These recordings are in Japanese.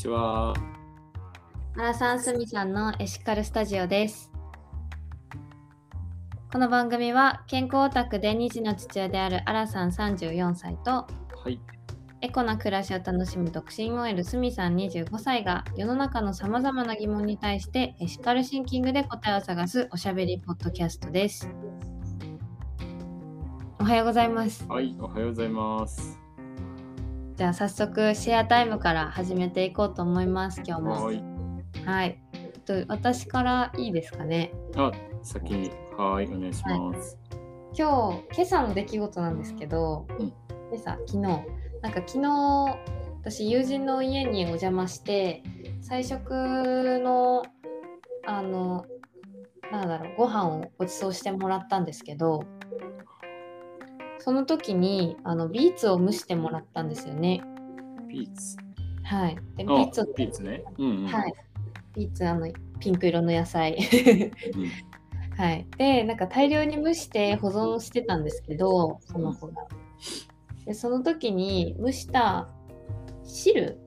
ちは。アラサンスミさんのエシカルスタジオです。この番組は健康オタクで2児の父親であるアラさん34歳とはい。エコな暮らしを楽しむ独身 OL スミさん25歳が世の中のさまざまな疑問に対してエシカルシンキングで答えを探すおしゃべりポッドキャストです。おはようございます。はい、おはようございます。じゃあ早速シェアタイムから始めていこうと思います。今日も。はい。はい。と私からいいですかね？あ、先に、はい、お願いします。今日今朝の出来事なんですけど、うん今朝昨日なんか昨日私友人の家にお邪魔して菜食のあのなんだろうご飯をご馳走してもらったんですけどその時にあのビーツを蒸してもらったんですよね。ピーツ。はい。でビあーツをピーツね。うんうん。はい。ビーツあのピンク色の野菜。うんはい、でなんか大量に蒸して保存してたんですけどその子が。でその時に蒸した汁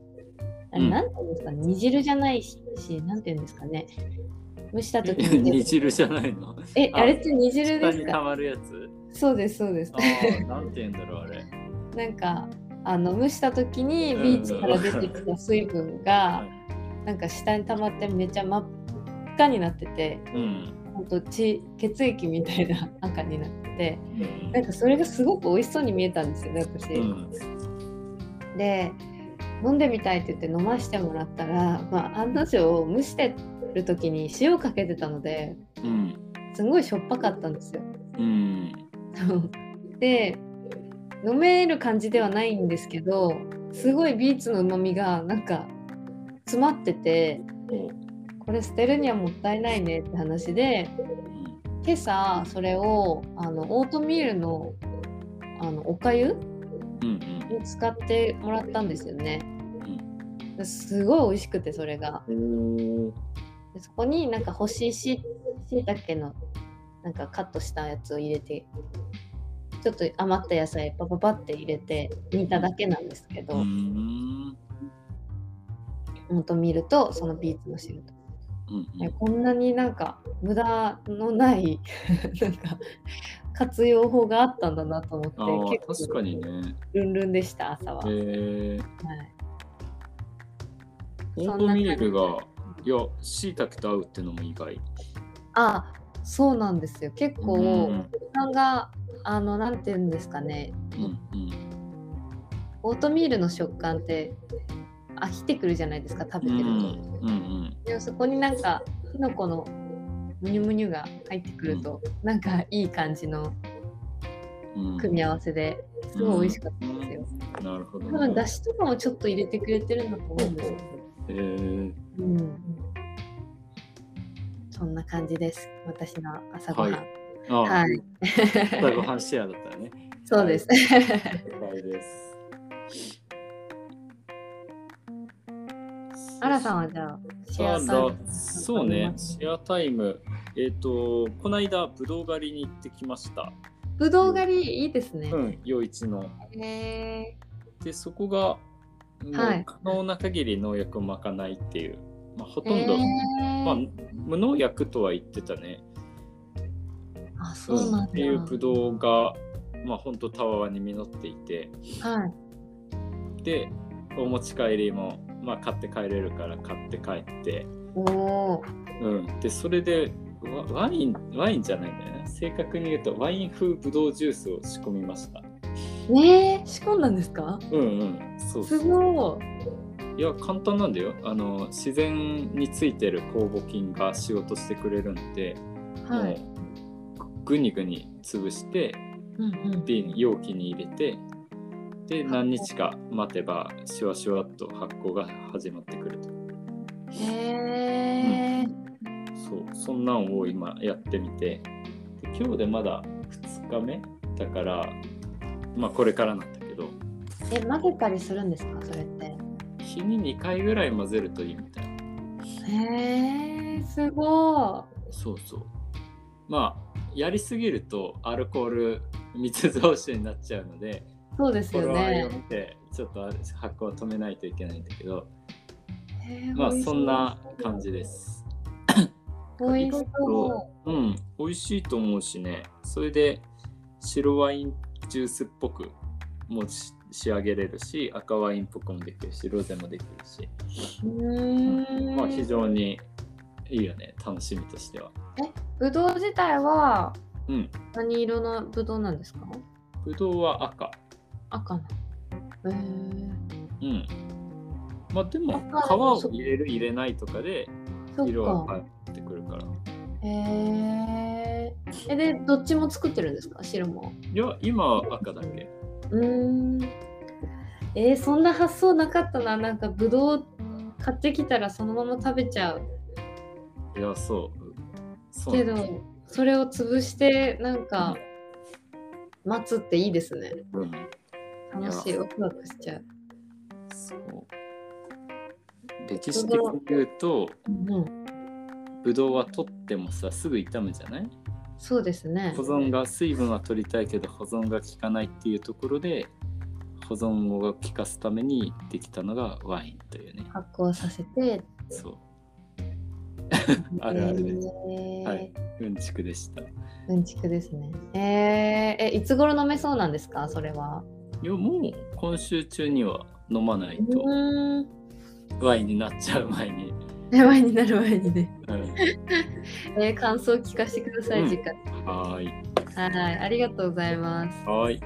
あれうんなんていうんですかね煮汁じゃないしなんていうんですかね蒸した時に 煮汁じゃないの？あえあれって煮汁ですか？まるやつ？そうですそうですなんて言うんだろう、あれ。なんかあの蒸した時にうんビーツから出てきた水分がなんか下に溜まってめっちゃ真っ赤になっててうん。ほんと血血液みたいな 赤になってて。うんなんかそれがすごく美味しそうに見えたんですよね私。うん。で飲んでみたいって言って飲ましてもらったら、まあ、案の定蒸してる時に塩かけてたのでうん。すごいしょっぱかったんですよ。うん。で飲める感じではないんですけどすごいビーツのうまみがなんか詰まっててこれ捨てるにはもったいないねって話で今朝それをあのオートミールのあのおかゆうん。に使ってもらったんですよね。すごい美味しくてそれが。でそこになんか干ししいたけのなんかカットしたやつを入れてちょっと余った野菜パパパって入れて煮ただけなんですけど、うん。ほんと見るとそのビーツの汁と、うんえこんなになんか無駄のない なんか活用法があったんだなと思って結構確かにね。ルンルンでした朝は。えー、はいオートミールが、いや、しいたけと合うってのも意外。あそうなんですよ。結構、うんさんがあのなんて言うんですかね。うんうん。オートミールの食感って飽きてくるじゃないですか食べてると、うんうんでもそこになんかきのこのむにゅむにゅが入ってくると、なんかいい感じのうん。組み合わせですごい美味しかったんですよ、なるほど、多分だしとかもちょっと入れてくれてるんだと思うんですけど、えー、うん、そんな感じです。私の朝ごはん。はい。あ、はい、朝ごはんシェアだったね。そうです、了解です。あらさんはじゃあシェアタイム。そうね、シェアタイム。えっ、と、この間、ぶどう狩りに行ってきました。ぶどう狩りいいですね、うん、余一の。へで、そこが、はい。可能な限り農薬をまかないっていう、まあ、ほーとんど、へー。まあ、無農薬とは言ってたね。あそうなんだ、っていうブドウが、まあ、ほんとたわわに実っていて、はい。で、お持ち帰りも、まあ、買って帰れるから買って帰って、おおうん、でそれでワワインワインじゃないんだよね。正確に言うとワイン風ブドウジュースを仕込みましたね。え仕込んだんですか？うんうん。そうすそう。ごい。いや簡単なんだよ。あの自然についてる酵母菌が仕事してくれるんで、はい、もうぐにぐに潰してうんうん、瓶容器に入れてで何日か待てばシュワシュワっと発酵が始まってくると。へえそう。そんなんを今やってみて。で今日でまだ2日目？だからまあこれからなんだけど。え混ぜたりするんですか？それって。日に2回ぐらい混ぜるといいみたいへえすごそうそう。まあやりすぎるとアルコール密造酒になっちゃうのでいそうですよね。を見てちょっと発酵を止めないといけないんだけど。まあそんな感じです。美味しそうん、美味しいと思うしね。それで白ワインジュースっぽくもし仕上げれるし、赤ワインっぽくもできるし、ロゼもできるし、う。ん。まあ非常にいいよね、楽しみとしては。ぶどう自体はうん、何色のぶどうなんですか？ぶどうは赤。赤な。へーうん。まあでも皮赤を入れる入れないとかでそ色は。変わってくるから。へえ。え、で、どっちも作ってるんですか？白も。いや、今は赤だけ。うーん。えーそんな発想なかったな。なんかぶどう買ってきたらそのまま食べちゃう。いや、そう。そうけどそれを潰してなんか待つっていいですね。うん。楽しい。ワクワクしちゃう。そう。歴史的に言うと、うん。ぶどうは取ってもさ、すぐ傷むじゃない？そうですね保。存が、水分は取りたいけど保存が効かないっていうところで、保存を効かすためにできたのがワインというね。発酵させて。そう。あるあるです。えーはいうんちくでした。いうんちくですね。えー、え、いつ頃飲めそうなんですか？それは。や、もう今週中には飲まないうと。ワインになっちゃう前に。やばいになる前にね。うん えー、感想聞かせてください、うん次回。はーい。はい、ありがとうございます。はーい。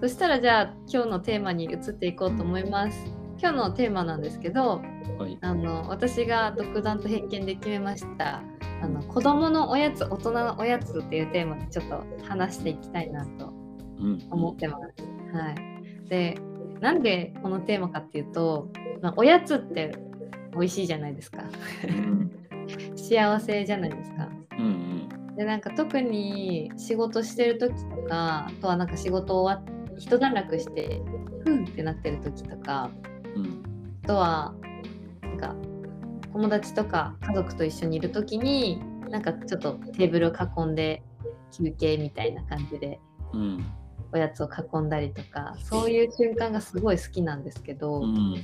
そしたらじゃあ今日のテーマに移っていこうと思います。今日のテーマなんですけど、はい。あの私が独断と偏見で決めました。あの子供のおやつ、大人のおやつっていうテーマでちょっと話していきたいなとうん。思ってます。はい。で、なんでこのテーマかっていうと、まあ、おやつって美味しいじゃないですか。うん。幸せじゃないですか。うん。でなんか特に仕事してる時とかあとはなんか仕事終わっ一段落してふんってなってる時とかうん。あとはなんか友達とか家族と一緒にいる時になんかちょっとテーブルを囲んで休憩みたいな感じでうん。おやつを囲んだりとかそういう瞬間がすごい好きなんですけど、うん。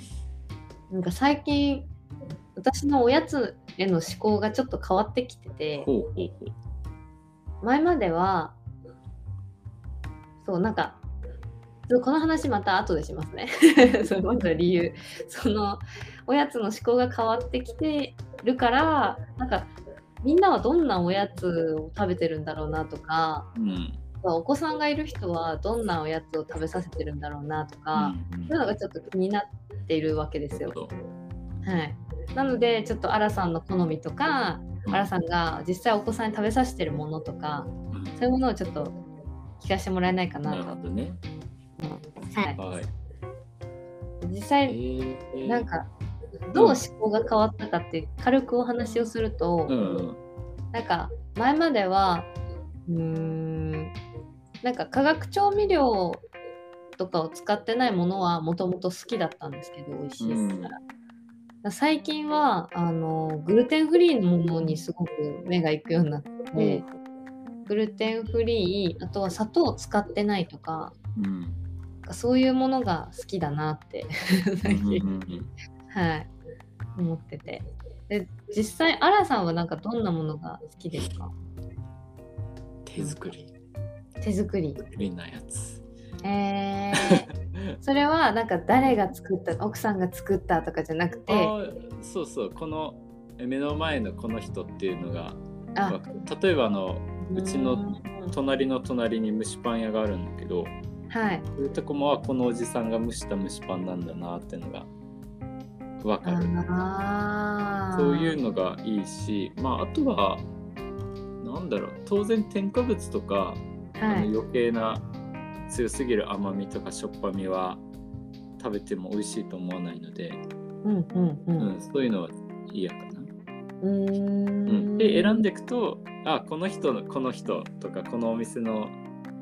なんか最近私のおやつへの思考がちょっと変わってきてて。ほうほうほう。前まではそうなんかこの話また後でしますね そうまず理由そのおやつの思考が変わってきてるからなんかみんなはどんなおやつを食べてるんだろうなとかうん。お子さんがいる人はどんなおやつを食べさせてるんだろうなとか、うんそういうのがちょっと気になっているわけですよ。はい、なのでちょっとアラさんの好みとかアラさんが実際お子さんに食べさせてるものとかうんそういうものをちょっと聞かせてもらえないかなと。ほどね。はい、はい。え実際ーなんかどう思考が変わったかって軽くお話をすると、うん。なんか前まではうーんなんか化学調味料とかを使ってないものはもともと好きだったんですけど美味しいですから。最近はあのグルテンフリーのものにすごく目が行くようになって、グルテンフリーあとは砂糖を使ってないとかうん。そういうものが好きだなって最近、はい思ってて。で実際アラさんはなんかどんなものが好きですか？手作り。手作り。作りなやつ。えー、それはなんか誰が作った奥さんが作ったとかじゃなくてそうそう。このえ目の前のこの人っていうのが、例えばあの、うちのうん隣の隣に蒸しパン屋があるんだけど、はいそういうとこもはこのおじさんが蒸した蒸しパンなんだなっていうのがわかる。そういうのがいいし、まああとはなんだろう当然添加物とか、あはいの余計な強すぎる甘みとかしょっぱみは食べても美味しいと思わないので、うんうんううんん、そういうのは嫌かな。うーうん。ん、で選んでいくとあこの人のこの人とかこのお店の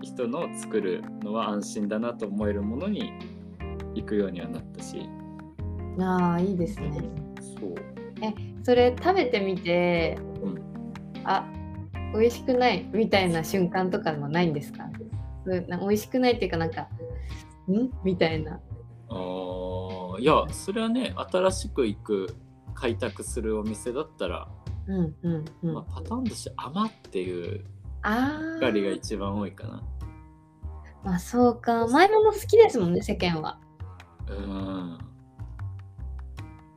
人の作るのは安心だなと思えるものに行くようにはなったし。ああいいですね。そう。それ食べてみて、うん。あ美味しくないみたいな瞬間とかもないんですか？な美味しくないっていうかなんかん？みたいなあーいやそれはね新しく行く開拓するお店だったら、うんうんうん。まあ、パターンとして甘っていうあガリがあ。一番多いかなまあそうか。甘いもの好きですもんね、世間は。うん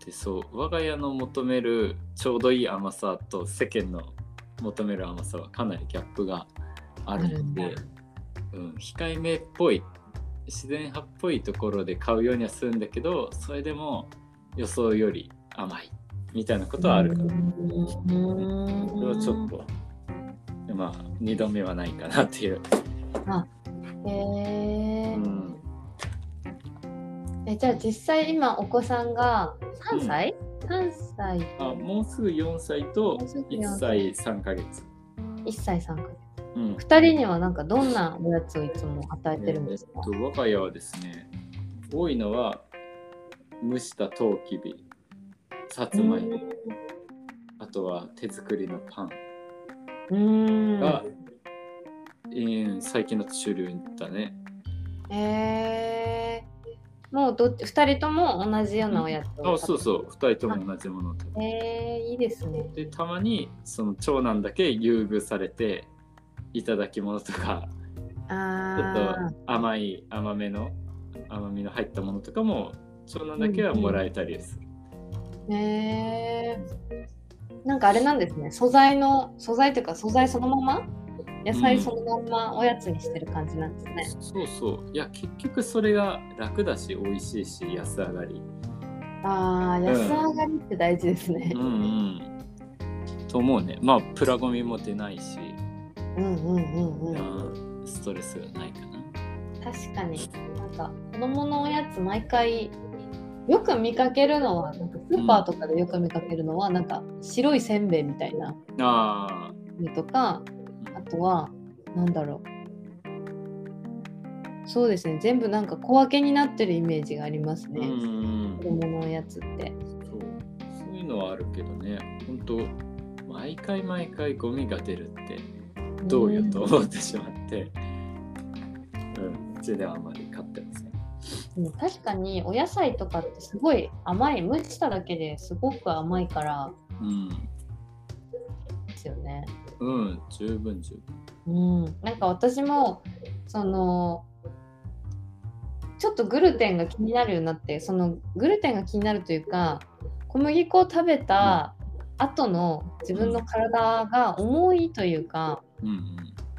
でそう我が家の求めるちょうどいい甘さと世間の求める甘さはかなりギャップがあるのあるんうん、控えめっぽい自然派っぽいところで買うようにはするんだけどそれでも予想より甘いみたいなことはある。かうら、んそれはちょっとまあ2度目はないかなっていう、へえうん、えじゃあ実際今お子さんが3歳、?3 歳。あもうすぐ4歳ともうすぐ4 1歳3ヶ月、1歳3ヶ月うん、2人にはなんかどんなおやつをいつも与えてるんですか、えっと、我が家はですね多いのは蒸したトウキビさつまいもあとは手作りのパン。うん。が、うん最近の主流だね。えー、もうどっち2人とも同じようなおやつをあそうそう。2人とも同じものを食べる。えー、いいですね。でたまにその長男だけ優遇されていただき物とかちょっあと甘い甘めの甘みの入ったものとかも長男だけはもらえたりする、ーえー、なんかあれなんですね。素材の素材というか素材そのまま？野菜そのままおやつにしてる感じなんですね、そうそう。いや結局それが楽だし美味しいし安上がり。ああ安上がりって大事ですね。うん。うんと思うね。まあプラゴミも出ないし、うんうんうんうん。うんストレスがないかな。確かに。なんか子供のおやつ毎回よく見かけるのはなんかスーパーとかでよく見かけるのは、なんか白いせんべいみたいな。あのとかあとはなんだろう。そうですね。全部なんか小分けになってるイメージがありますね、ーうんうん。子供のおやつって。そう。そういうのはあるけどね。本当毎回毎回ゴミが出るってどうよと思ってしまって、うん、うちではあまり買ってません。うん確かにお野菜とかってすごい甘い蒸しただけですごく甘いから。うん、ですよね。うん、十分十うん、なんか私もそのちょっとグルテンが気になるようになってそのグルテンが気になるというか小麦粉を食べた後の自分の体が重いというか分。うん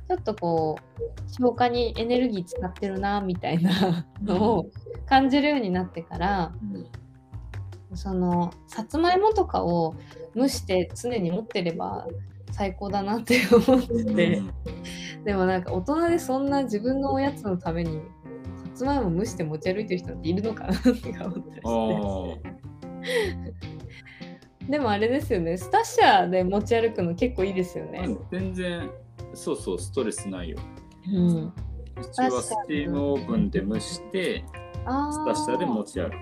ちょっとこう消化にエネルギー使ってるなみたいなのを感じるようになってからうん。そのさつまいもとかを蒸して常に持ってれば最高だなって思ってて。でもなんか大人でそんな自分のおやつのためにさつまいも蒸して持ち歩いてる人っているのかなって思ったりあしてでもあれですよね Stasherで持ち歩くの結構いいですよあ、ね、全然そうそうストレスないよ。うん、うちはスチームオーブンで蒸してあ Stasherで持ち歩く。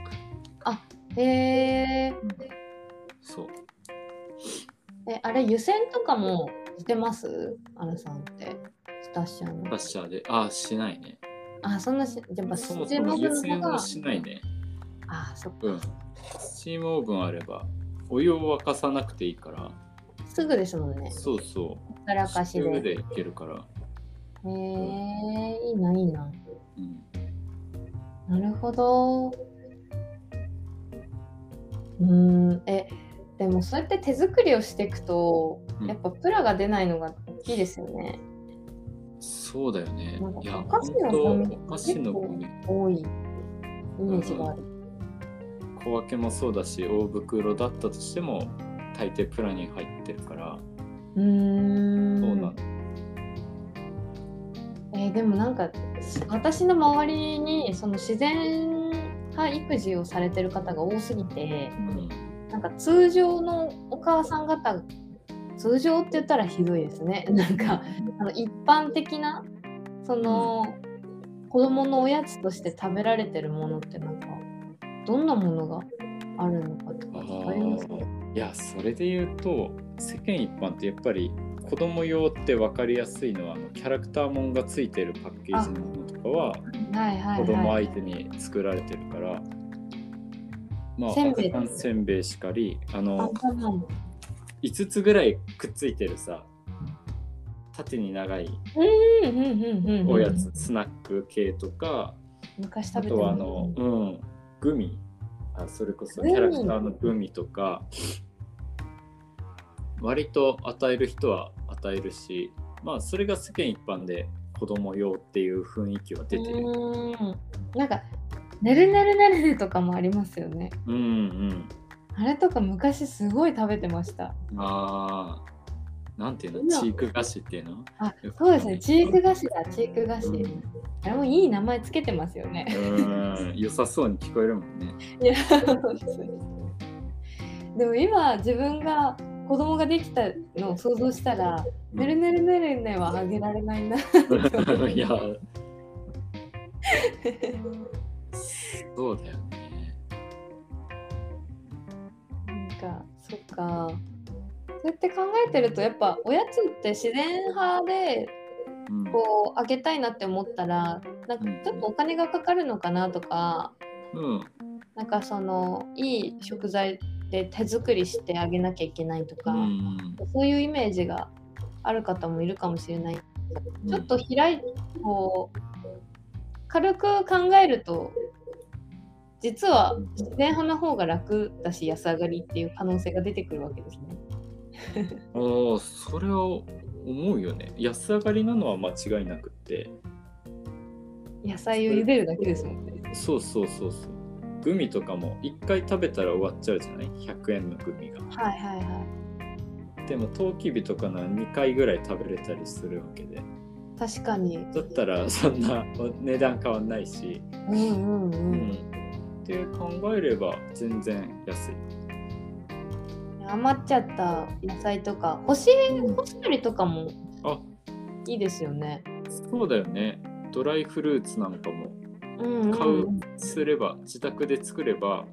へえそう。えあれ湯煎とかもしてます？アラさんってスタッシャーのスタッシャーであしないね。あそんなしやっぱスチームオーブンの方が煎はしないね。あそっか、うん。スチームオーブンあればお湯を沸かさなくていいから。すぐですもんねそうそう。たらかしで上でいけるから。へえいいないいなうん。なるほど。うーん、え、でもそうやって手作りをしていくと、うんやっぱプラが出ないのが大きいですよね。そうだよねなんか。いや、お菓子の本当ゴミお菓子のゴミ。多いイメージがある。小分けもそうだし、大袋だったとしても、大抵プラに入ってるから、うーん。そうなの。えーでもなんか私の周りにその自然派育児をされてる方が多すぎて、うん。なんか通常のお母さん方通常って言ったらひどいですねなんかあの一般的なその、子供のおやつとして食べられてるものってなんかどんなものがあるのかとかあありますか？いや、それで言うと、世間一般ってやっぱり子供用って分かりやすいのは、あのキャラクターもんがついてるパッケージのものとかは、子供はい相手に作られてるから、まあせんせんべいしかりあのパンマン5つぐらいくっついてるさ縦に長いおやつ、スナック系とか昔食べてあとはあの、うん、グミ。あそれこそキャラクターのグミとか割と与える人は与えるしまあそれが世間一般で子供用っていう雰囲気は出てる。うん。なんかねるねるねるねとかもありますよね。うんうん。あれとか昔すごい食べてました。ああ。なんていうの？今チーク菓子っていうの？あそうですね。チーク菓子だ。チーク菓子、うん。あれもいい名前つけてますよね。うん。良さそうに聞こえるもんね。いやそうです。でも今自分が子供ができたのを想像したら、うん。ねるねるねるねはあげられないな。いや、そうだよね。なんかそっか。そうやって考えてるとやっぱおやつって自然派でうん。こうあげたいなって思ったらなんかちょっとお金がかかるのかなとかうん。なんかそのいい食材で手作りしてあげなきゃいけないとか、うんそういうイメージがある方もいるかもしれない。ちょっと開いこう軽く考えると実は自然派の方が楽だし安上がりっていう可能性が出てくるわけですね。ああ、それは思うよね。安上がりなのは間違いなくって。野菜を茹でるだけですもんね。そうそうそうそう。グミとかも1回食べたら終わっちゃうじゃない ?100 円のグミが。はいはいはでも、トウキビとかなら2回ぐらい食べれたりするわけで。い。確かに。だったらそんな値段変わんないし。うんうんう。うんん。って考えれば全然安い。余っちゃった野菜とか干し干したりとかもあいいですよね。そうだよね。ドライフルーツなんかも買うすれば自宅で作れば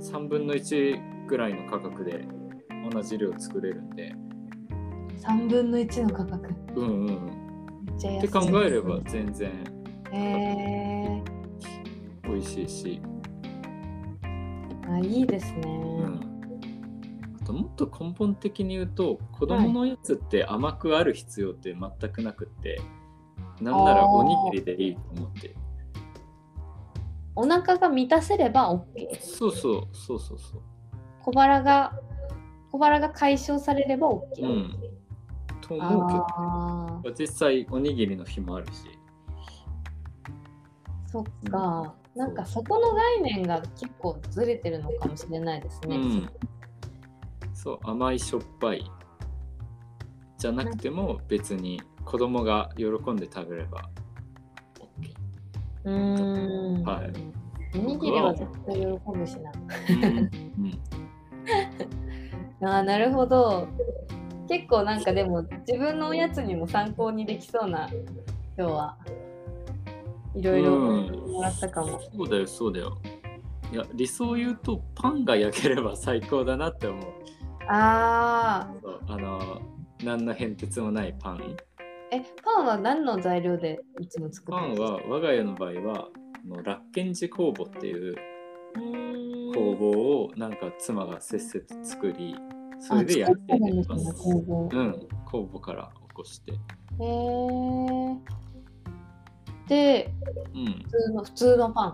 3分の1ぐらいの価格で同じ量作れるんで。3分の1の価格？うんうんめっちゃ安い。って考えれば全然。へ美味しいし、ーあいいですね。うん、あともっと根本的に言うと子供のやつって甘くある必要って全くなくって、なんならおにぎりでいいと思って。るお腹が満たせれば OK。そうそうそうそうそう。小腹が小腹が解消されれば OK。うん。と思うけど実際おにぎりの日もあるし。そっか。なんかそこの概念が結構ずれてるのかもしれないですね。うん、そう甘いしょっぱい。じゃなくても別に子供が喜んで食べればうーん。はいおにぎりは絶対喜ぶしな。うん ああ、なるほど。結構なんかでも自分のおやつにも参考にできそうな今日はいろいろうんもらったかも。そうだよそうだよいや理想を言うとパンが焼ければ最高だなって思うああ、そうあの何の変哲もないパンえ、パンは何の材料でいつも作るんですか？は我が家の場合はあのラッケンジ工房っていう工房をなんか妻がせっせと作りそれで焼いてあ作ってるんですねます工房うん工房から起こして。へえ。で、うん。普通の普通のパン。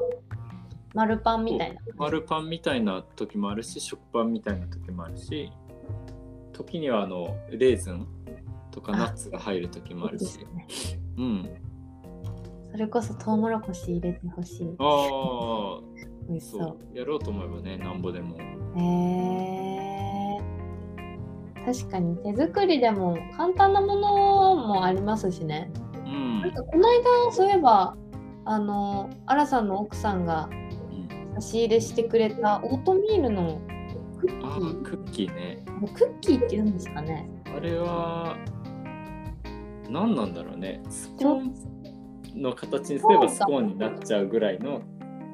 丸パンみたいな。丸パンみたいな時もあるし食パンみたいな時もあるし時にはあのレーズンとかナッツが入る時もあるし。いいね。うん。それこそトウモロコシ入れてほしい。ああ美味しそそう。やろうと思えばねなんぼでも。う。へえ。確かに手作りでも簡単なものもありますしね。うん。なんかこの間そういえばあのアラさんの奥さんがうん差し入れしてくれたオートミールのクッキあーークッキーね。クッキーって言うんですかね。あれは何なんだろうね。スコーンの形にすればスコーンになっちゃうぐらいの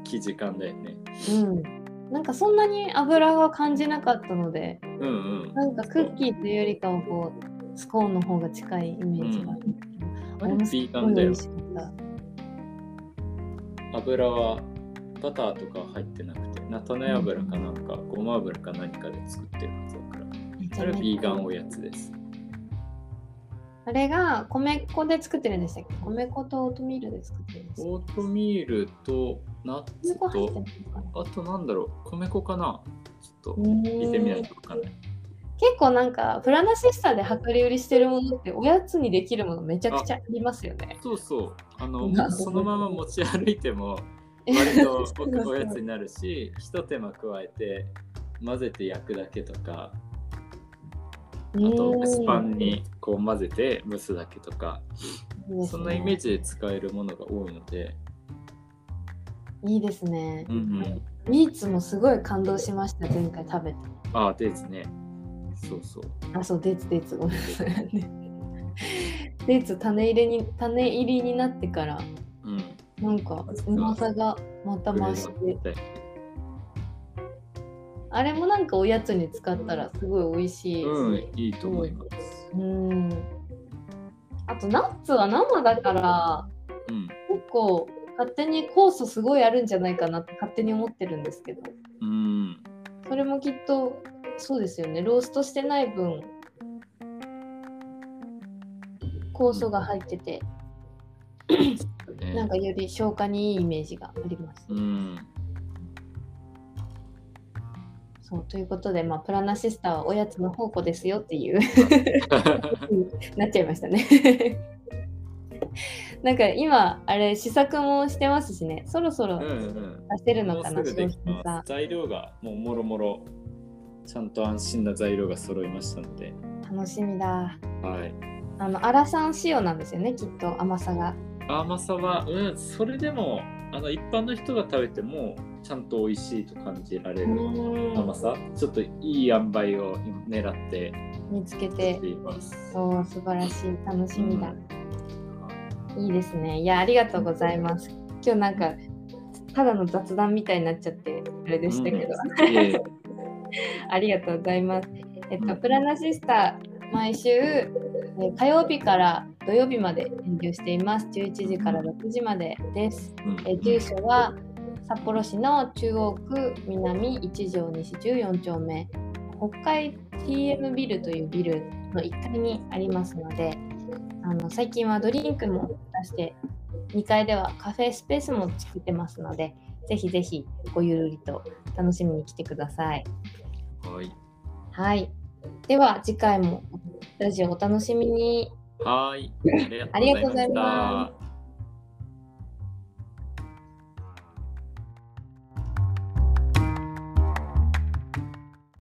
生地感だよね。うん。なんかそんなに油は感じなかったのでうんうん。なんかクッキーというよりかはこうスコーンの方が近いイメージがある。ん。ですけど、あれビーガンだよ。油はバターとかは入ってなくて菜種油かなんか、ごま油か何かで作ってるはずだから。それはビーガンおやつですあれが米粉で作ってるんでしたっけ？米粉とオートミールで作ってるんですか？オートミールとナッツとあとなんだろう米粉かな？ちょっと聞聞いてみないとわかんない。結構なんかプラナシスタで量り売りしてるものっておやつにできるものめちゃくちゃありますよね。そうそう。あのそのまま持ち歩いても割と僕おやつになるし ひと手間加えて混ぜて焼くだけとかあと蒸しパンにこう混ぜて蒸すだけとかうんそんなイメージで使えるものが多いので、いいですね。うんうん、ビーツもすごい感動しました前回食べて。ああですね。そうそう。あそうデーツデーツ。ごめんなさい。デーツ。種入れに種入りになってからうん。なんかうまさがまた増してあれもなんかおやつに使ったらすごい美味しい。うんいいと思います。うん。あとナッツは生だからうん。結構勝手に酵素すごいあるんじゃないかなって勝手に思ってるんですけど。うん。それもきっとそうですよね。ローストしてない分酵素が入っててね。なんかより消化にいいイメージがあります。うんそうということで、まあ、プラナシスタはおやつの宝庫ですよっていう なっちゃいましたね。なんか今あれ試作もしてますしねそろそろうん出うんせるのかな、もうすぐで商きま品さす。材料がもうもろもろちゃんと安心な材料が揃いましたので、楽しみだ。はい。あのアラサン仕様なんですよねきっと甘さが。甘さは、うん、それでもあの一般の人が食べてもちゃんと美味しいと感じられる甘さ、ちょっといい塩梅を狙って見つけやてっています。そう素晴らしい楽しみだ。いいですね。いやありがとうございます。今日なんかただの雑談みたいになっちゃってあれでしたけど、うん ありがとうございます。えっと、うんプラナシスタ毎週、えー火曜日から土曜日まで営業しています。11時から6時までです。えー住所は札幌市の中央区南1条西14丁目北海 TM ビルというビルの1階にありますのであの最近はドリンクも出して2階ではカフェスペースも作ってますのでぜひぜひごゆるりと楽しみに来てください。はい。はい。では次回もラジオお楽しみに。はい。ありがとうございます